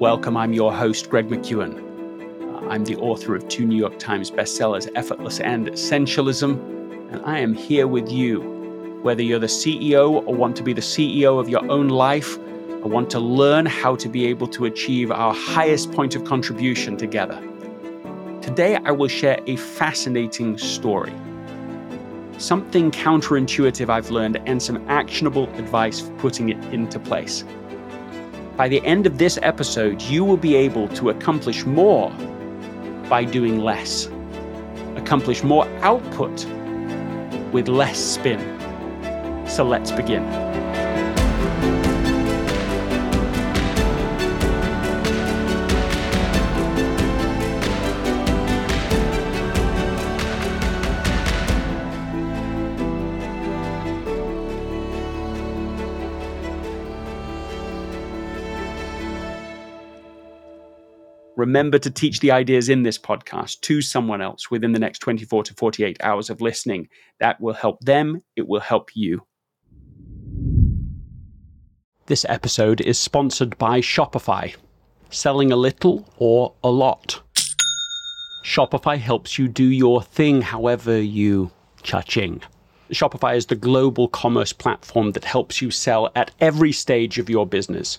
Welcome, I'm your host, Greg McKeown. Uh, I'm the author of two New York Times bestsellers, Effortless and Essentialism, and I am here with you. Whether you're the CEO or want to be the CEO of your own life, I want to learn how to be able to achieve our highest point of contribution together. Today, I will share a fascinating story. Something counterintuitive I've learned and some actionable advice for putting it into place. By the end of this episode, you will be able to accomplish more by doing less, accomplish more output with less spin. So let's begin. Remember to teach the ideas in this podcast to someone else within the next 24 to 48 hours of listening. That will help them, it will help you. This episode is sponsored by Shopify. Selling a little or a lot. Shopify helps you do your thing however you cha-ching. Shopify is the global commerce platform that helps you sell at every stage of your business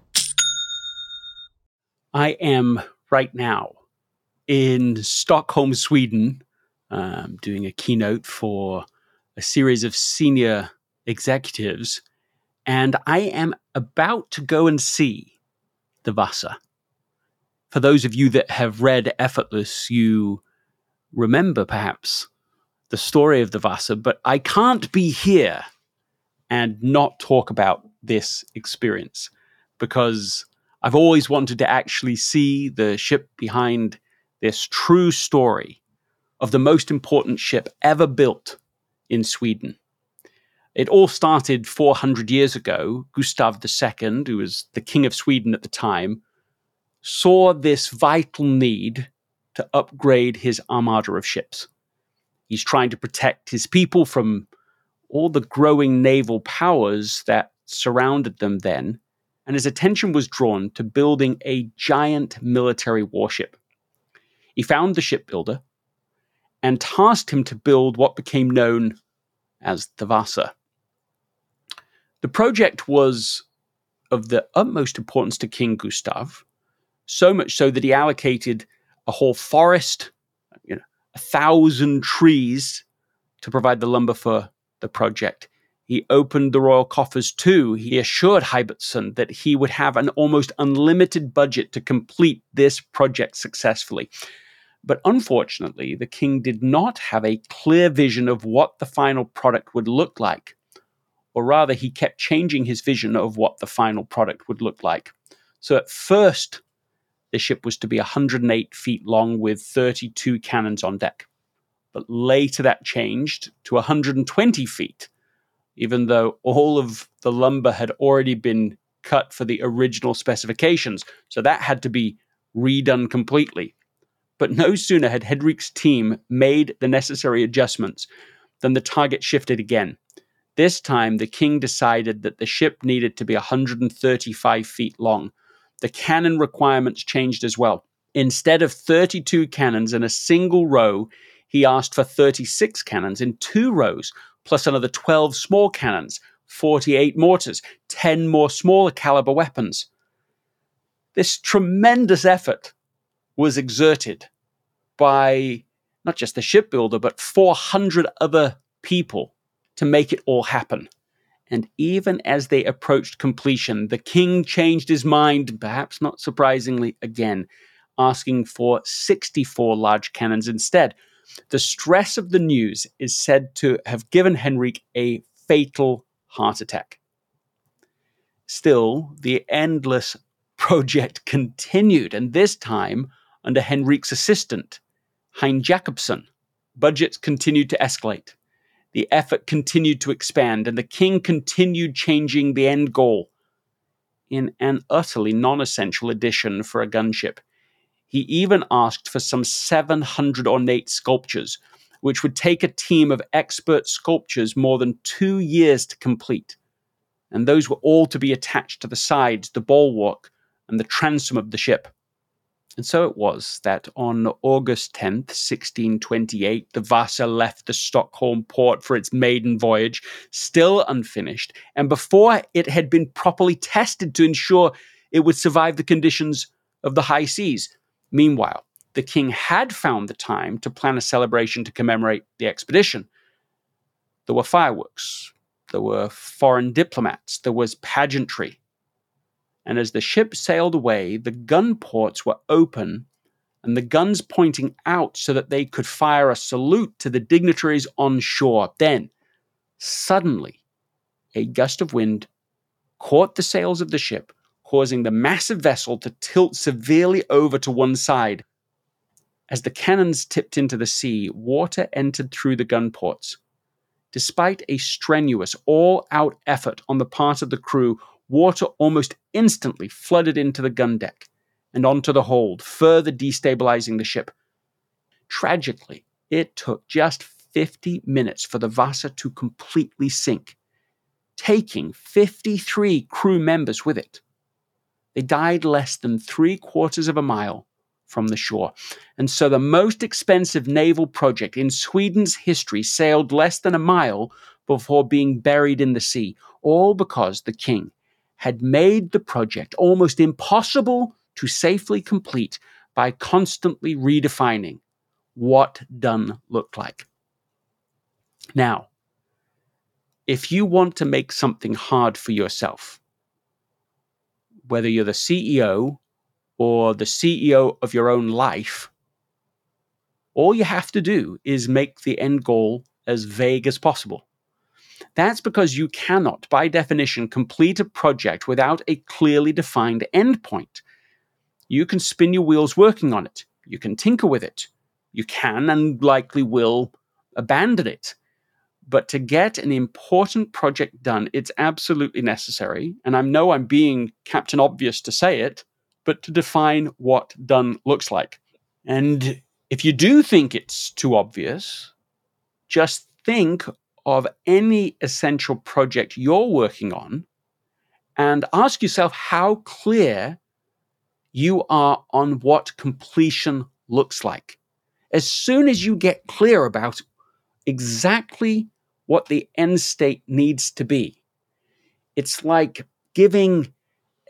I am right now in Stockholm, Sweden, um, doing a keynote for a series of senior executives, and I am about to go and see the Vasa. For those of you that have read Effortless, you remember perhaps the story of the Vasa, but I can't be here and not talk about this experience because I've always wanted to actually see the ship behind this true story of the most important ship ever built in Sweden. It all started 400 years ago. Gustav II, who was the king of Sweden at the time, saw this vital need to upgrade his armada of ships. He's trying to protect his people from all the growing naval powers that surrounded them then and his attention was drawn to building a giant military warship. He found the shipbuilder and tasked him to build what became known as the Vasa. The project was of the utmost importance to King Gustav, so much so that he allocated a whole forest, you know, a thousand trees to provide the lumber for the project. He opened the royal coffers too. He assured Hybertsson that he would have an almost unlimited budget to complete this project successfully. But unfortunately, the king did not have a clear vision of what the final product would look like. Or rather, he kept changing his vision of what the final product would look like. So at first, the ship was to be 108 feet long with 32 cannons on deck. But later that changed to 120 feet even though all of the lumber had already been cut for the original specifications. So that had to be redone completely. But no sooner had Henrik's team made the necessary adjustments than the target shifted again. This time, the king decided that the ship needed to be 135 feet long. The cannon requirements changed as well. Instead of 32 cannons in a single row, he asked for 36 cannons in two rows, plus another 12 small cannons, 48 mortars, 10 more smaller caliber weapons. This tremendous effort was exerted by not just the shipbuilder, but 400 other people to make it all happen. And even as they approached completion, the king changed his mind, perhaps not surprisingly, again, asking for 64 large cannons instead. The stress of the news is said to have given Henrik a fatal heart attack. Still, the endless project continued, and this time under Henrik's assistant, Hein Jacobsen. Budgets continued to escalate. The effort continued to expand, and the king continued changing the end goal in an utterly non essential addition for a gunship. He even asked for some 700 ornate sculptures, which would take a team of expert sculptors more than two years to complete. And those were all to be attached to the sides, the bulwark, and the transom of the ship. And so it was that on August 10th, 1628, the Vasa left the Stockholm port for its maiden voyage, still unfinished, and before it had been properly tested to ensure it would survive the conditions of the high seas. Meanwhile, the king had found the time to plan a celebration to commemorate the expedition. There were fireworks, there were foreign diplomats, there was pageantry, and as the ship sailed away, the gun ports were open and the guns pointing out so that they could fire a salute to the dignitaries on shore. Then, suddenly, a gust of wind caught the sails of the ship, causing the massive vessel to tilt severely over to one side. As the cannons tipped into the sea, water entered through the gun ports. Despite a strenuous, all out effort on the part of the crew, water almost instantly flooded into the gun deck and onto the hold, further destabilizing the ship. Tragically, it took just 50 minutes for the Vasa to completely sink, taking 53 crew members with it. They died less than three quarters of a mile from the shore. And so the most expensive naval project in Sweden's history sailed less than a mile before being buried in the sea, all because the king had made the project almost impossible to safely complete by constantly redefining what done looked like. Now, if you want to make something hard for yourself, whether you're the CEO or the CEO of your own life, all you have to do is make the end goal as vague as possible. That's because you cannot, by definition, complete a project without a clearly defined endpoint. You can spin your wheels working on it. You can tinker with it. You can and likely will abandon it. But to get an important project done, it's absolutely necessary. And I know I'm being Captain Obvious to say it, but to define what done looks like. And if you do think it's too obvious, just think of any essential project you're working on and ask yourself how clear you are on what completion looks like. As soon as you get clear about exactly what the end state needs to be, it's like giving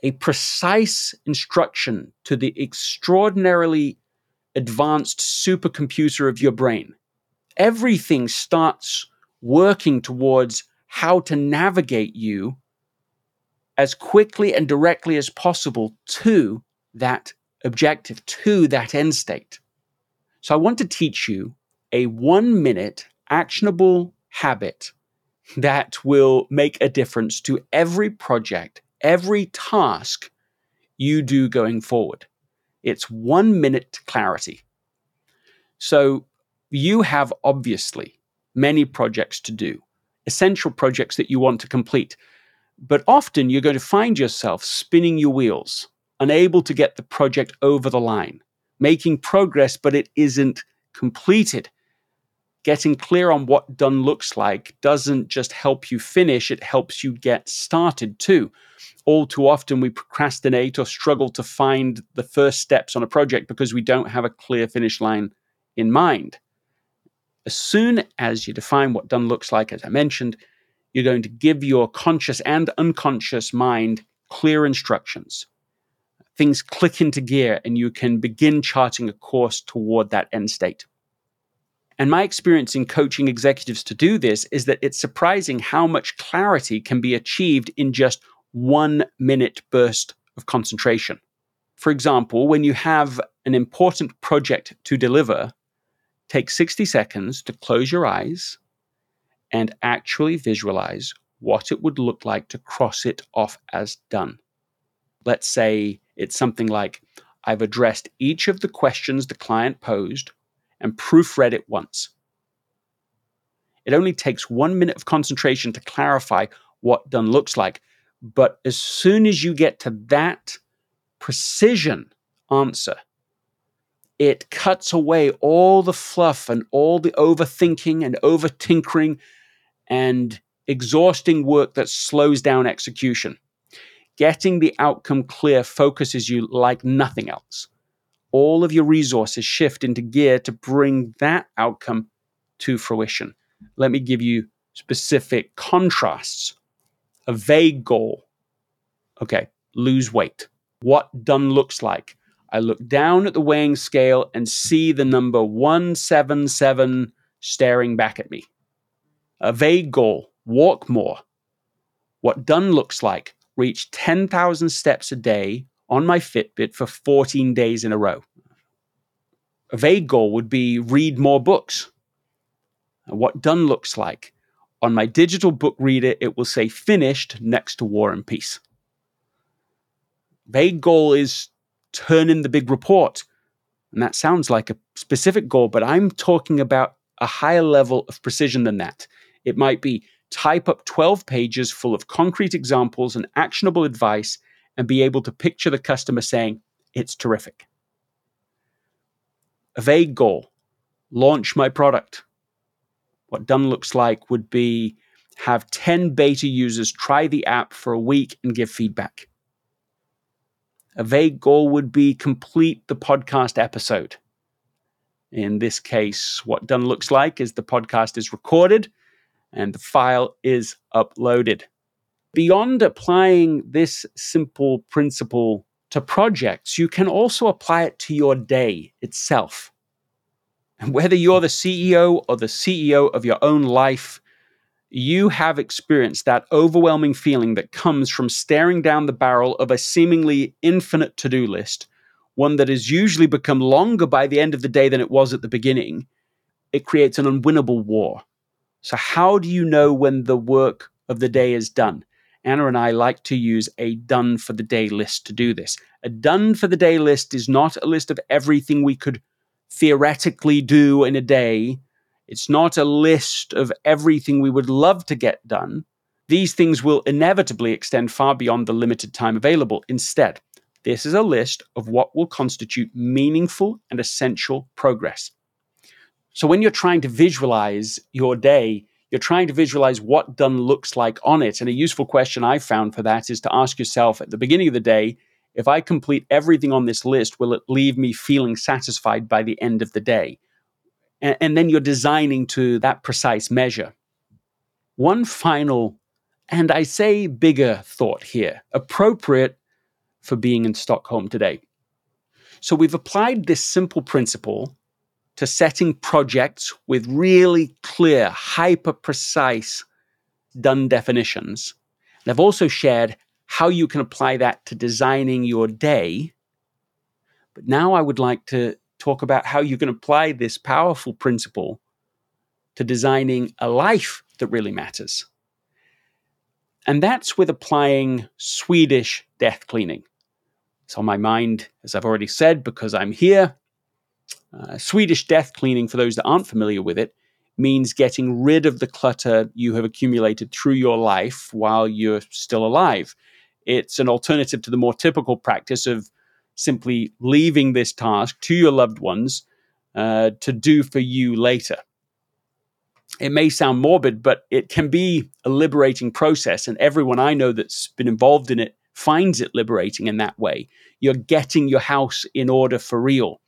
a precise instruction to the extraordinarily advanced supercomputer of your brain. Everything starts working towards how to navigate you as quickly and directly as possible to that objective, to that end state. So I want to teach you a one minute actionable habit that will make a difference to every project, every task you do going forward. It's one minute clarity. So you have obviously many projects to do, essential projects that you want to complete. But often you're going to find yourself spinning your wheels unable to get the project over the line, making progress, but it isn't completed. Getting clear on what done looks like doesn't just help you finish, it helps you get started too. All too often, we procrastinate or struggle to find the first steps on a project because we don't have a clear finish line in mind. As soon as you define what done looks like, as I mentioned, you're going to give your conscious and unconscious mind clear instructions. Things click into gear and you can begin charting a course toward that end state. And my experience in coaching executives to do this is that it's surprising how much clarity can be achieved in just one minute burst of concentration. For example, when you have an important project to deliver, take 60 seconds to close your eyes and actually visualize what it would look like to cross it off as done. Let's say it's something like I've addressed each of the questions the client posed and proofread it once. It only takes one minute of concentration to clarify what done looks like. But as soon as you get to that precision answer, it cuts away all the fluff and all the overthinking and over tinkering and exhausting work that slows down execution. Getting the outcome clear focuses you like nothing else all of your resources shift into gear to bring that outcome to fruition. Let me give you specific contrasts. A vague goal. Okay, lose weight. What done looks like. I look down at the weighing scale and see the number 177 staring back at me. A vague goal, walk more. What done looks like, reach 10,000 steps a day on my Fitbit for 14 days in a row. A vague goal would be read more books. What done looks like. On my digital book reader, it will say finished next to War and Peace. Vague goal is turn in the big report. And that sounds like a specific goal, but I'm talking about a higher level of precision than that. It might be type up 12 pages full of concrete examples and actionable advice and be able to picture the customer saying, It's terrific. A vague goal launch my product. What done looks like would be have 10 beta users try the app for a week and give feedback. A vague goal would be complete the podcast episode. In this case, what done looks like is the podcast is recorded and the file is uploaded. Beyond applying this simple principle to projects, you can also apply it to your day itself. And whether you're the CEO or the CEO of your own life, you have experienced that overwhelming feeling that comes from staring down the barrel of a seemingly infinite to do list, one that has usually become longer by the end of the day than it was at the beginning. It creates an unwinnable war. So, how do you know when the work of the day is done? Anna and I like to use a done for the day list to do this. A done for the day list is not a list of everything we could theoretically do in a day. It's not a list of everything we would love to get done. These things will inevitably extend far beyond the limited time available. Instead, this is a list of what will constitute meaningful and essential progress. So when you're trying to visualize your day, you're trying to visualize what done looks like on it. And a useful question I found for that is to ask yourself at the beginning of the day if I complete everything on this list, will it leave me feeling satisfied by the end of the day? And, and then you're designing to that precise measure. One final, and I say bigger thought here, appropriate for being in Stockholm today. So we've applied this simple principle to setting projects with really clear, hyper precise done definitions. And I've also shared how you can apply that to designing your day. But now I would like to talk about how you can apply this powerful principle to designing a life that really matters. And that's with applying Swedish death cleaning. It's on my mind, as I've already said, because I'm here uh, Swedish death cleaning, for those that aren't familiar with it, means getting rid of the clutter you have accumulated through your life while you're still alive. It's an alternative to the more typical practice of simply leaving this task to your loved ones uh, to do for you later. It may sound morbid, but it can be a liberating process. And everyone I know that's been involved in it finds it liberating in that way. You're getting your house in order for real,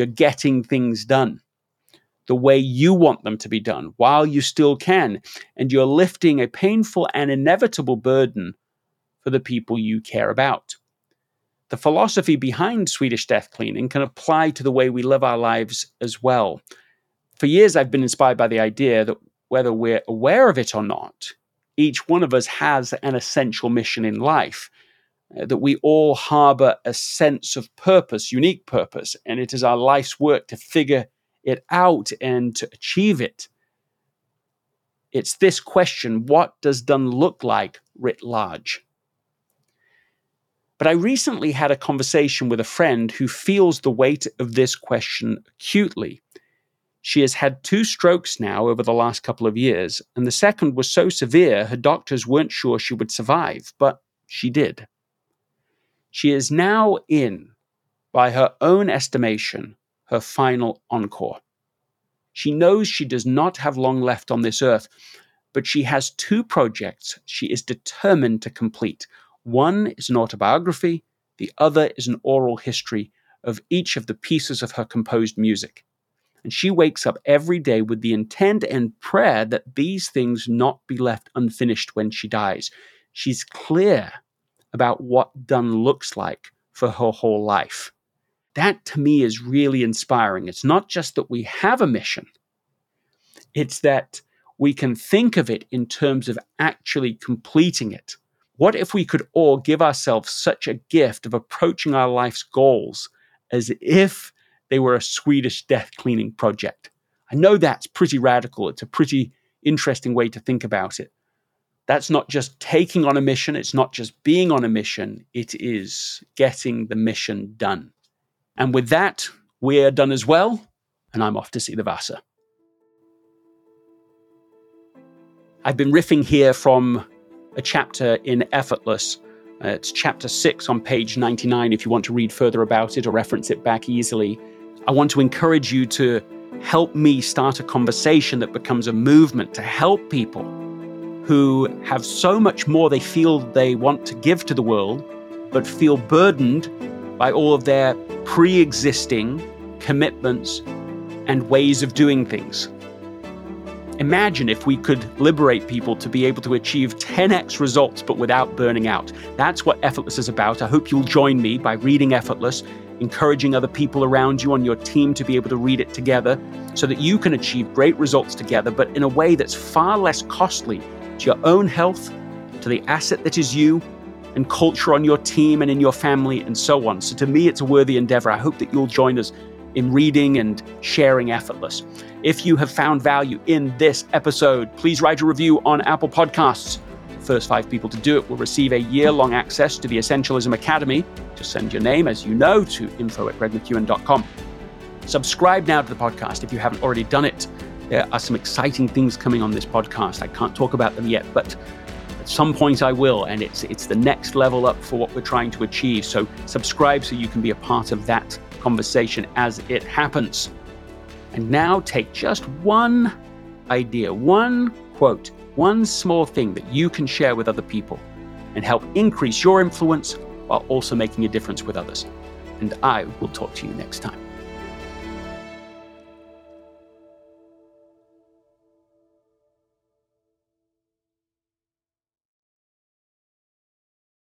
you're getting things done the way you want them to be done while you still can. And you're lifting a painful and inevitable burden for the people you care about. The philosophy behind Swedish death cleaning can apply to the way we live our lives as well. For years, I've been inspired by the idea that whether we're aware of it or not, each one of us has an essential mission in life. Uh, that we all harbor a sense of purpose, unique purpose, and it is our life's work to figure it out and to achieve it. It's this question what does done look like writ large? But I recently had a conversation with a friend who feels the weight of this question acutely. She has had two strokes now over the last couple of years, and the second was so severe her doctors weren't sure she would survive, but she did. She is now in, by her own estimation, her final encore. She knows she does not have long left on this earth, but she has two projects she is determined to complete. One is an autobiography, the other is an oral history of each of the pieces of her composed music. And she wakes up every day with the intent and prayer that these things not be left unfinished when she dies. She's clear about what done looks like for her whole life. That to me is really inspiring. It's not just that we have a mission, it's that we can think of it in terms of actually completing it. What if we could all give ourselves such a gift of approaching our life's goals as if they were a Swedish death cleaning project? I know that's pretty radical. It's a pretty interesting way to think about it. That's not just taking on a mission, it's not just being on a mission, it is getting the mission done. And with that, we're done as well, and I'm off to see the Vasa. I've been riffing here from a chapter in Effortless. Uh, it's chapter six on page 99 if you want to read further about it or reference it back easily. I want to encourage you to help me start a conversation that becomes a movement to help people who have so much more they feel they want to give to the world, but feel burdened by all of their pre existing commitments and ways of doing things. Imagine if we could liberate people to be able to achieve 10x results but without burning out. That's what Effortless is about. I hope you'll join me by reading Effortless, encouraging other people around you on your team to be able to read it together so that you can achieve great results together, but in a way that's far less costly to your own health, to the asset that is you, and culture on your team and in your family, and so on. So, to me, it's a worthy endeavor. I hope that you'll join us in reading and sharing Effortless. If you have found value in this episode, please write a review on Apple Podcasts. first five people to do it will receive a year long access to the Essentialism Academy. Just send your name, as you know, to info at gregmckeown.com. Subscribe now to the podcast if you haven't already done it. There are some exciting things coming on this podcast. I can't talk about them yet, but at some point I will, and it's it's the next level up for what we're trying to achieve. So subscribe so you can be a part of that conversation as it happens. And now take just one idea, one quote, one small thing that you can share with other people and help increase your influence while also making a difference with others. And I will talk to you next time.